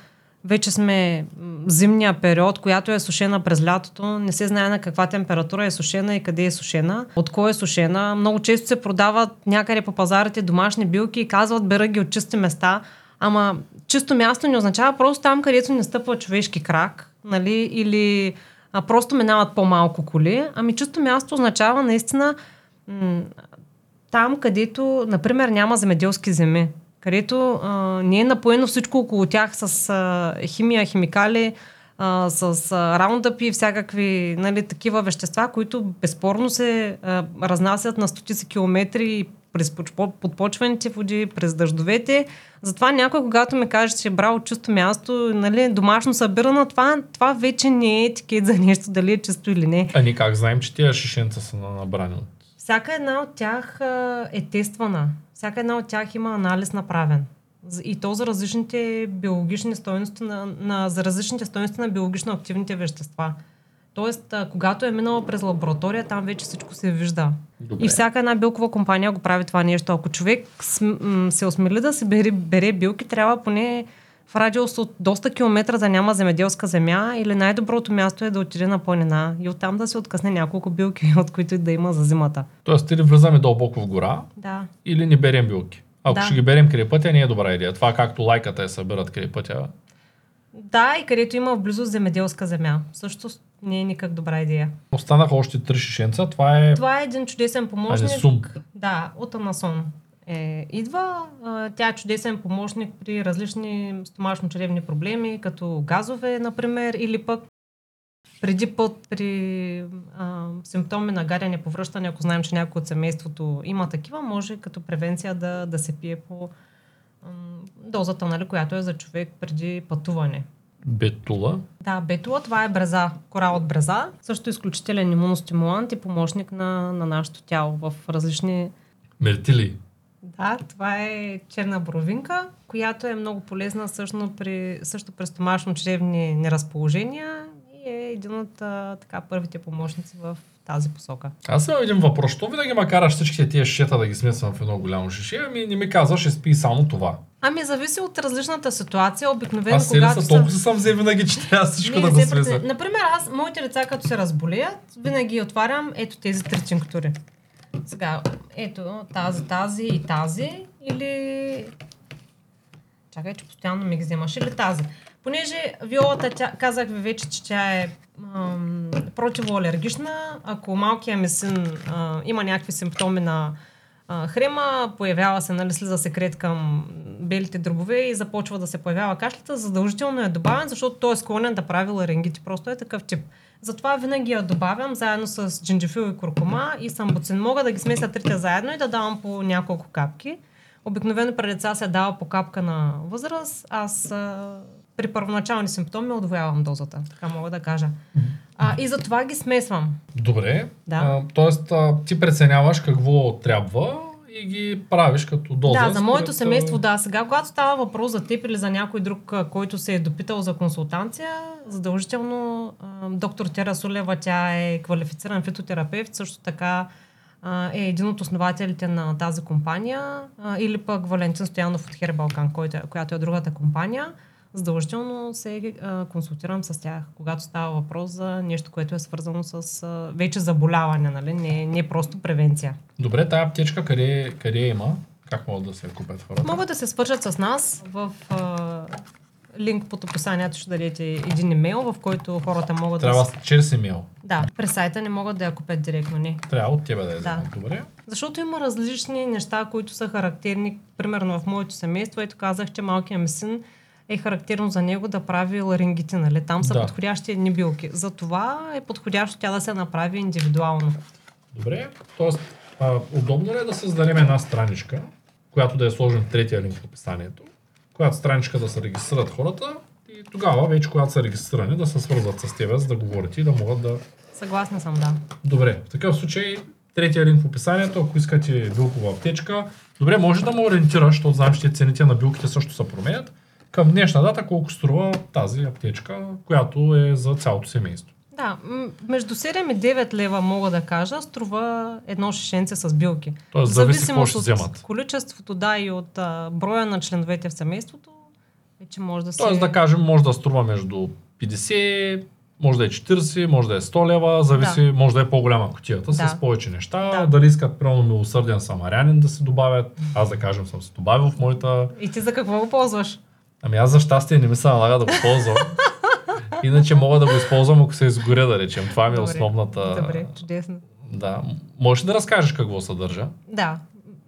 вече сме зимния период, която е сушена през лятото, не се знае на каква температура е сушена и къде е сушена, от кой е сушена. Много често се продават някъде по пазарите домашни билки и казват бера ги от чисти места, ама чисто място не означава просто там, където не стъпва човешки крак, нали, или а, просто минават по-малко коли. Ами чисто място означава наистина м- там, където, например, няма земеделски земи, където а, не е напоено всичко около тях с а, химия, химикали, а, с а, раундъпи и всякакви нали, такива вещества, които безспорно се а, разнасят на стотици километри през подпо- подпочвените води, през дъждовете. Затова някой, когато ми каже, че е брал чисто място, нали, домашно събирано, това, това вече не е етикет за нещо, дали е чисто или не. А ние как знаем, че тия шишенца са на- набрани от... Всяка една от тях а, е тествана. Всяка една от тях има анализ направен. И то за различните биологични стойности на, на, за различните стойности на биологично активните вещества. Тоест, когато е минала през лаборатория, там вече всичко се вижда. Добре. И всяка една билкова компания го прави това нещо. Ако човек се осмели да се бере, бере билки, трябва поне в радиус от доста километра да няма земеделска земя или най-доброто място е да отиде на планина и оттам да се откъсне няколко билки, от които да има за зимата. Тоест, или влизаме дълбоко в гора, Да. или не берем билки. Ако Да. ще ги берем край пътя, не е добра идея. Това както лайката е събират край пътя. Да, и където има в близост земеделска земя. Също не е никак добра идея. Останаха още три шишенца. Това е... Това е един чудесен помощник. Анесум. Да, от Анасон е, идва. А, Тя е чудесен помощник при различни стомашно-чревни проблеми, като газове, например, или пък преди път при а, симптоми на гадене, повръщане, ако знаем, че някой от семейството има такива, може като превенция да, да се пие по м, дозата, нали, която е за човек преди пътуване. Бетула. Да, бетула, това е бреза, кора от бреза. Също изключителен имуностимулант и помощник на, на нашето тяло в различни... Мертили. Да, това е черна бровинка, която е много полезна също при, също при стомашно-чревни неразположения и е един от а, така, първите помощници в тази посока. Аз имам един въпрос. Що винаги ма караш всичките тия шета да ги смесвам в едно голямо шише? Ами не ми казваш, ще спи само това. Ами зависи от различната ситуация. Обикновено, Аз когато са... толкова съм взе винаги, че трябва всичко Не, да го притесня- Например, аз, моите деца, като се разболеят, винаги отварям ето тези три тинктури. Сега, ето тази, тази и тази. Или... Чакай, че постоянно ми ги вземаш. Или тази. Понеже виолата, тя, казах ви вече, че тя е ам, противоалергична. Ако малкият ми син а, има някакви симптоми на а, хрема, появява се, нали, слиза секрет към белите дробове и започва да се появява кашлята, задължително е добавен, защото той е склонен да прави ларингити. Просто е такъв тип. Затова винаги я добавям заедно с джинджифил и куркума и самбуцин. Мога да ги смеся трите заедно и да давам по няколко капки. Обикновено при деца се дава по капка на възраст. Аз а, при първоначални симптоми отвоявам дозата, така мога да кажа. А, и затова ги смесвам. Добре. Да. А, тоест, а, ти преценяваш какво трябва и ги правиш като доза. Да, за моето според, семейство, да. Сега, когато става въпрос за теб или за някой друг, който се е допитал за консултанция, задължително доктор Тера Сулева, тя е квалифициран фитотерапевт, също така е един от основателите на тази компания, или пък Валентин Стоянов от Хер Балкан, който, е- която е другата компания. Задължително се а, консултирам с тях, когато става въпрос за нещо, което е свързано с а, вече заболяване, нали? не, не просто превенция. Добре, тая аптечка къде, къде има? Как могат да се купят хората? Могат да се свържат с нас в а, линк под описанието ще дадете един имейл, в който хората могат Трябва да... с- чрез имейл. Да, през сайта не могат да я купят директно, не. Трябва от тебе да я Да. Добре. Защото има различни неща, които са характерни. Примерно в моето семейство, ето казах, че малкият ми син е характерно за него да прави ларингити, нали? Там са Да. подходящи едни билки. Затова е подходящо тя да се направи индивидуално. Добре. Тоест, а, удобно ли е да създадем една страничка, която да я сложим в третия линк в описанието, която страничка да се регистрират хората и тогава вече, когато са регистрирани, да се свързват с тебе, за да говорите и да могат да... Съгласна съм, да. Добре, в такъв случай третия линк в описанието, ако искате билкова аптечка. Добре, може да ме ориентираш, защото знам, че цените на билките също се променят. Към днешна дата колко струва тази аптечка, която е за цялото семейство. Да, между 7 и 9 лева мога да кажа, струва едно шишенце с билки. Тоест, В зависимост от вземат. количеството, да, и от а, броя на членовете в семейството, вече може да се... Тоест да кажем, може да струва между 50, може да е 40, може да е 100 лева, зависи, Да. може да е по-голяма кутията Да. с повече неща. Да. Дали искат, примерно, милосърден самарянин да се добавят. Аз да кажем, съм се добавил в моята... И ти за какво го ползваш? Ами аз за щастие не ми се налага да го ползвам. Иначе мога да го използвам, ако се изгоря, да речем. Това ми е Добре. основната... Добре, чудесно. Да. Можеш ли да разкажеш какво съдържа? Да.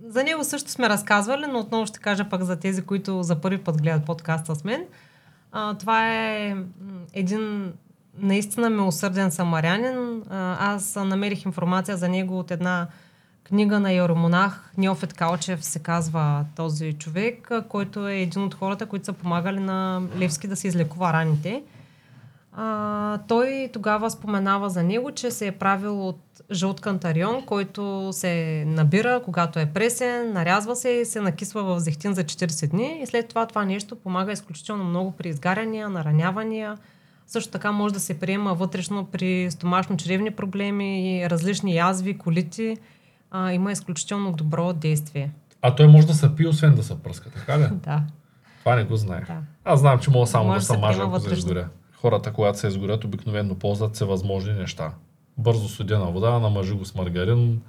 За него също сме разказвали, но отново ще кажа пък за тези, които за първи път гледат подкаста с мен. А, това е един наистина милосърден самарянин. А, аз намерих информация за него от една книга на Яромонах. Неофет Калчев се казва този човек, който е един от хората, които са помагали на Левски да се излекува раните. А, той тогава споменава за него, че се е правил от жълт кантарион, който се набира, когато е пресен, нарязва се и се накисва в зехтин за 40 дни. И след това това нещо помага изключително много при изгаряния, наранявания. Също така може да се приема вътрешно при стомашно-чревни проблеми и различни язви, колити. А, има изключително добро действие. А той може да се пие, освен да се пръска, така ли? Да. Това не го знаех. Да. Аз знам, че мога само Може да се мажа, ако се изгоря. Хората, когато се изгорят, обикновено ползват всевъзможни неща. Бързо студена вода, намажи го с маргарин,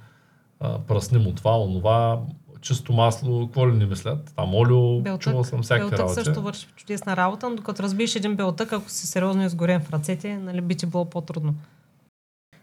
пръсни му това, онова, чисто масло, какво ли не мислят? Там олио, Белтък, чувал съм всякакви белтък работи. също върши чудесна работа, но докато разбиеш един белтък, ако си сериозно изгорен в ръцете, нали, би ти било по-трудно.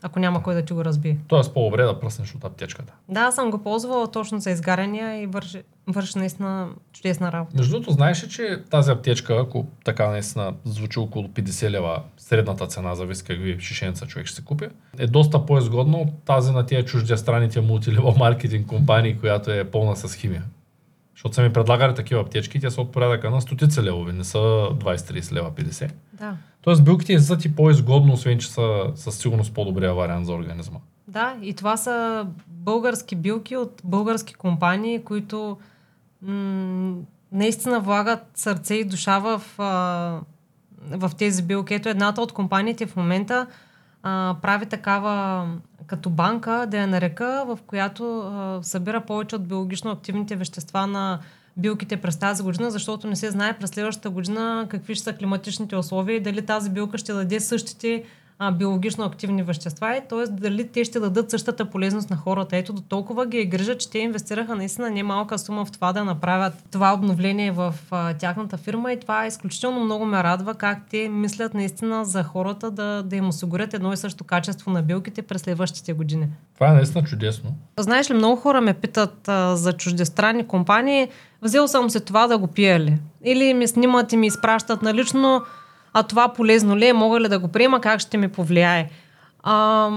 Ако няма кой да ти го разбие. Тоест по-добре да пръснеш от аптечката. Да, съм го ползвала точно за изгаряния и върши, върши наистина чудесна работа. Между другото, знаеш ли, че тази аптечка, ако така наистина звучи около 50 лева, средната цена, зависи какви шишенца човек ще се купи, е доста по-изгодна от тази на тия чуждестранните мултилева маркетинг компании, която е пълна с химия. Защото са ми предлагали такива аптечки, те са от порядъка на стотици левови, не са 20-30 лева 50. Да. Тоест билките излизат и по-изгодно, освен че са със сигурност по-добрия вариант за организма. Да, и това са български билки от български компании, които м- наистина влагат сърце и душа в, а, в тези билки. Ето едната от компаниите в момента а, прави такава като банка, да я нарека, в която а, събира повече от биологично активните вещества на билките през тази година, защото не се знае през следващата година какви ще са климатичните условия и дали тази билка ще даде същите а, биологично активни вещества, и т.е. дали те ще дадат същата полезност на хората. Ето до толкова ги е грижа, че те инвестираха наистина немалка сума в това да направят това обновление в а, тяхната фирма и това изключително много ме радва как те мислят наистина за хората да, да им осигурят едно и също качество на билките през следващите години. Това е наистина чудесно. Знаеш ли, много хора ме питат а, за чуждестранни компании. Взел съм се това да го пия ли? Или ми снимат и ми изпращат налично, а това полезно ли е, мога ли да го приема, как ще ми повлияе? А,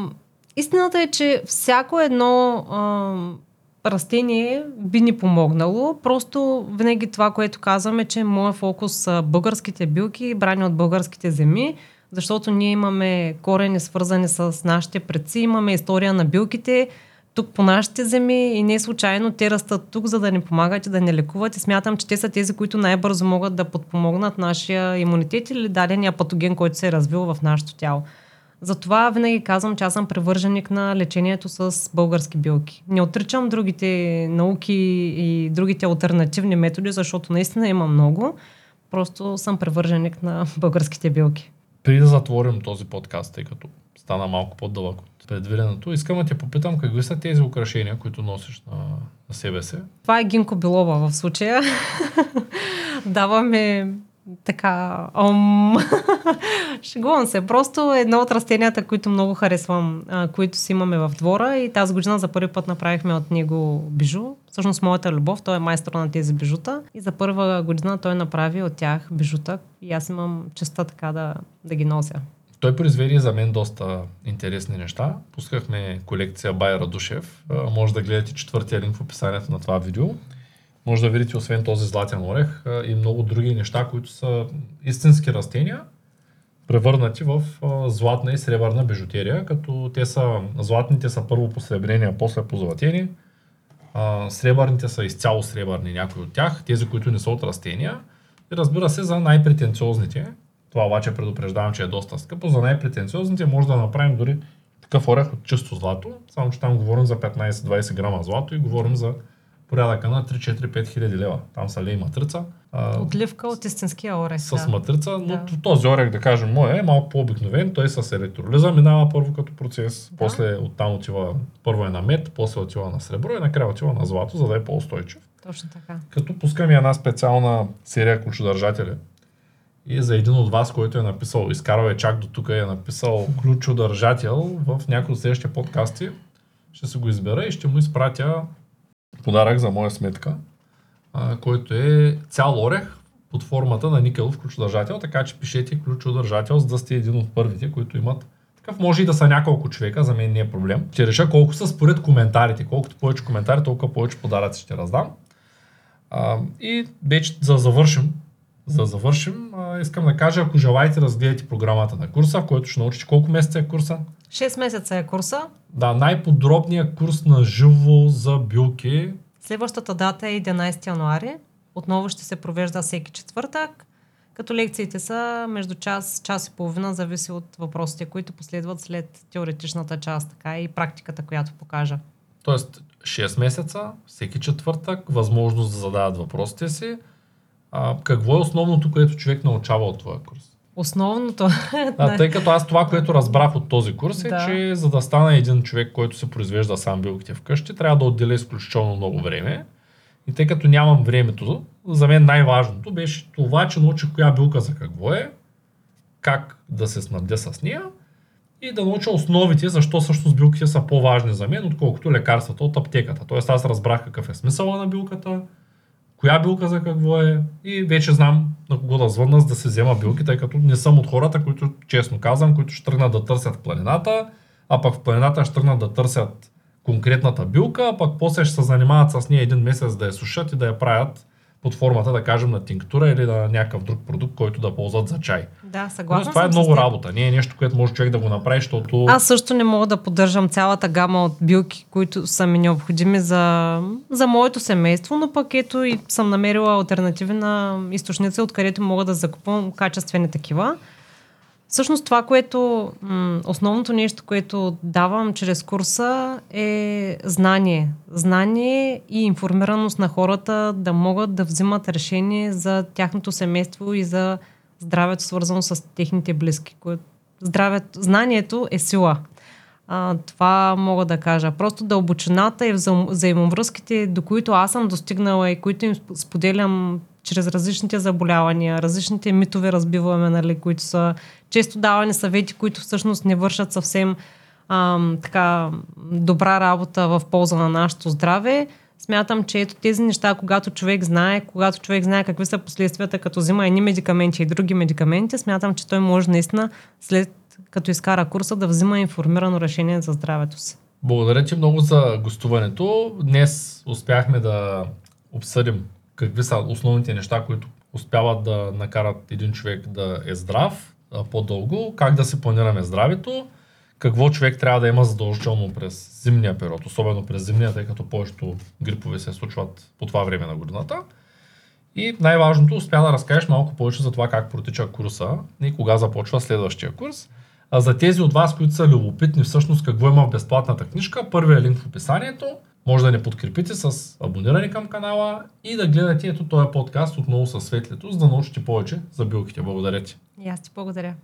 истината е, че всяко едно а, растение би ни помогнало. Просто винаги това, което казваме, че моят фокус са българските билки, брани от българските земи, защото ние имаме корени свързани с нашите предци, имаме история на билките, тук по нашите земи и не случайно те растат тук, за да ни помагат и да ни лекуват и смятам, че те са тези, които най-бързо могат да подпомогнат нашия имунитет или дадения патоген, който се е развил в нашето тяло. Затова винаги казвам, че аз съм превърженик на лечението с български билки. Не отричам другите науки и другите альтернативни методи, защото наистина има много. Просто съм превърженик на българските билки. Преди да затворим този подкаст, тъй като стана малко по-дълъг от предвиденото, искам да те попитам какви са тези украшения, които носиш на, на себе си. Това е гинко билова в случая. Даваме така, ом, шегувам се. Просто едно от растенията, които много харесвам, а, които си имаме в двора и тази година за първи път направихме от него бижу. Всъщност моята любов, той е майстор на тези бижута и за първа година той направи от тях бижута и аз имам честа така да, да ги нося. Той произведе за мен доста интересни неща. Пускахме колекция Бай Радушев. Може да гледате четвъртия линк в описанието на това видео може да видите освен този златен орех и много други неща, които са истински растения, превърнати в златна и сребърна бижутерия, като те са, златните са първо посребрени, а после позлатени, сребърните са изцяло сребърни някои от тях, тези, които не са от растения. И разбира се, за най-претенциозните, това обаче предупреждавам, че е доста скъпо, за най-претенциозните може да направим дори такъв орех от чисто злато, само че там говорим за 15-20 грама злато и говорим за порядъка на 3-4-5 хиляди лева. Там са лей матрица. Отливка от истинския орех. С да. матрица, но да. този орех, да кажем, мой е малко по-обикновен. Той с електролиза минава първо като процес, да. после оттам отива, първо е на мед, после отива на сребро и накрая отива на злато, за да е по-устойчив. Точно така. Като пускаме една специална серия ключодържатели. И за един от вас, който е написал, изкарал е чак до тук, е написал ключодържател в някои от следващите подкасти, ще се го избера и ще му изпратя подарък за моя сметка, а, който е цял орех под формата на никелов ключодържател, така че пишете ключодържател, за да сте един от първите, които имат такъв. Може и да са няколко човека, за мен не е проблем. Ще реша колко са според коментарите. Колкото повече коментари, толкова повече подаръци ще раздам. А, и вече за да завършим, за да завършим, а, искам да кажа, ако желаете да разгледате програмата на курса, в който ще научите колко месеца е курса. 6 месеца е курса. Да, най-подробният курс на живо за билки. Следващата дата е 11 януари. Отново ще се провежда всеки четвъртък, като лекциите са между час, час и половина, зависи от въпросите, които последват след теоретичната част, така и практиката, която покажа. Тоест 6 месеца, всеки четвъртък, възможност да задават въпросите си. А, какво е основното, което човек научава от твоя курс? Основното. Да, тъй като аз това, което разбрах от този курс е, да. че за да стане един човек, който се произвежда сам билките вкъщи, трябва да отделя изключително много време. И тъй като нямам времето, за мен най-важното беше това, че научих коя билка за какво е, как да се снабдя с нея и да науча основите, защо всъщност билките са по-важни за мен, отколкото лекарствата от аптеката. Тоест аз разбрах какъв е смисъла на билката, коя билка за какво е и вече знам на кого да звънна, за да се взема билки, тъй като не съм от хората, които, честно казвам, които ще тръгнат да търсят планината, а пък в планината ще тръгнат да търсят конкретната билка, а пък после ще се занимават с нея един месец да я сушат и да я правят под формата, да кажем, на тинктура или на някакъв друг продукт, който да ползват за чай. Да, съгласна. Но това е много работа. Не е нещо, което може човек да го направи, защото. Аз също не мога да поддържам цялата гама от билки, които са ми необходими за, за моето семейство, но пък ето и съм намерила альтернативи на източници, откъдето мога да закупвам качествени такива. Всъщност това, което основното нещо, което давам чрез курса е знание. Знание и информираност на хората да могат да взимат решение за тяхното семейство и за здравето, свързано с техните близки. Здравето, знанието е сила. А, това мога да кажа. Просто дълбочината и взаимовръзките, до които аз съм достигнала и които им споделям чрез различните заболявания, различните митове разбиваме, нали, които са често давани съвети, които всъщност не вършат съвсем ам, така добра работа в полза на нашето здраве. Смятам, че ето тези неща, когато човек знае, когато човек знае какви са последствията, като взима едни медикаменти и други медикаменти, смятам, че той може наистина след като изкара курса да взима информирано решение за здравето си. Благодаря ти много за гостуването. Днес успяхме да обсъдим какви са основните неща, които успяват да накарат един човек да е здрав по-дълго, как да си планираме здравето, какво човек трябва да има задължително през зимния период, особено през зимния, тъй като повечето грипове се случват по това време на годината. И най-важното, успя да разкажеш малко повече за това как протича курса и кога започва следващия курс. А за тези от вас, които са любопитни всъщност какво има в безплатната книжка, първият линк в описанието. Може да ни подкрепите с абониране към канала и да гледате ето този подкаст отново със светлето, за да научите повече за билките. Благодаря ти. И аз ти благодаря.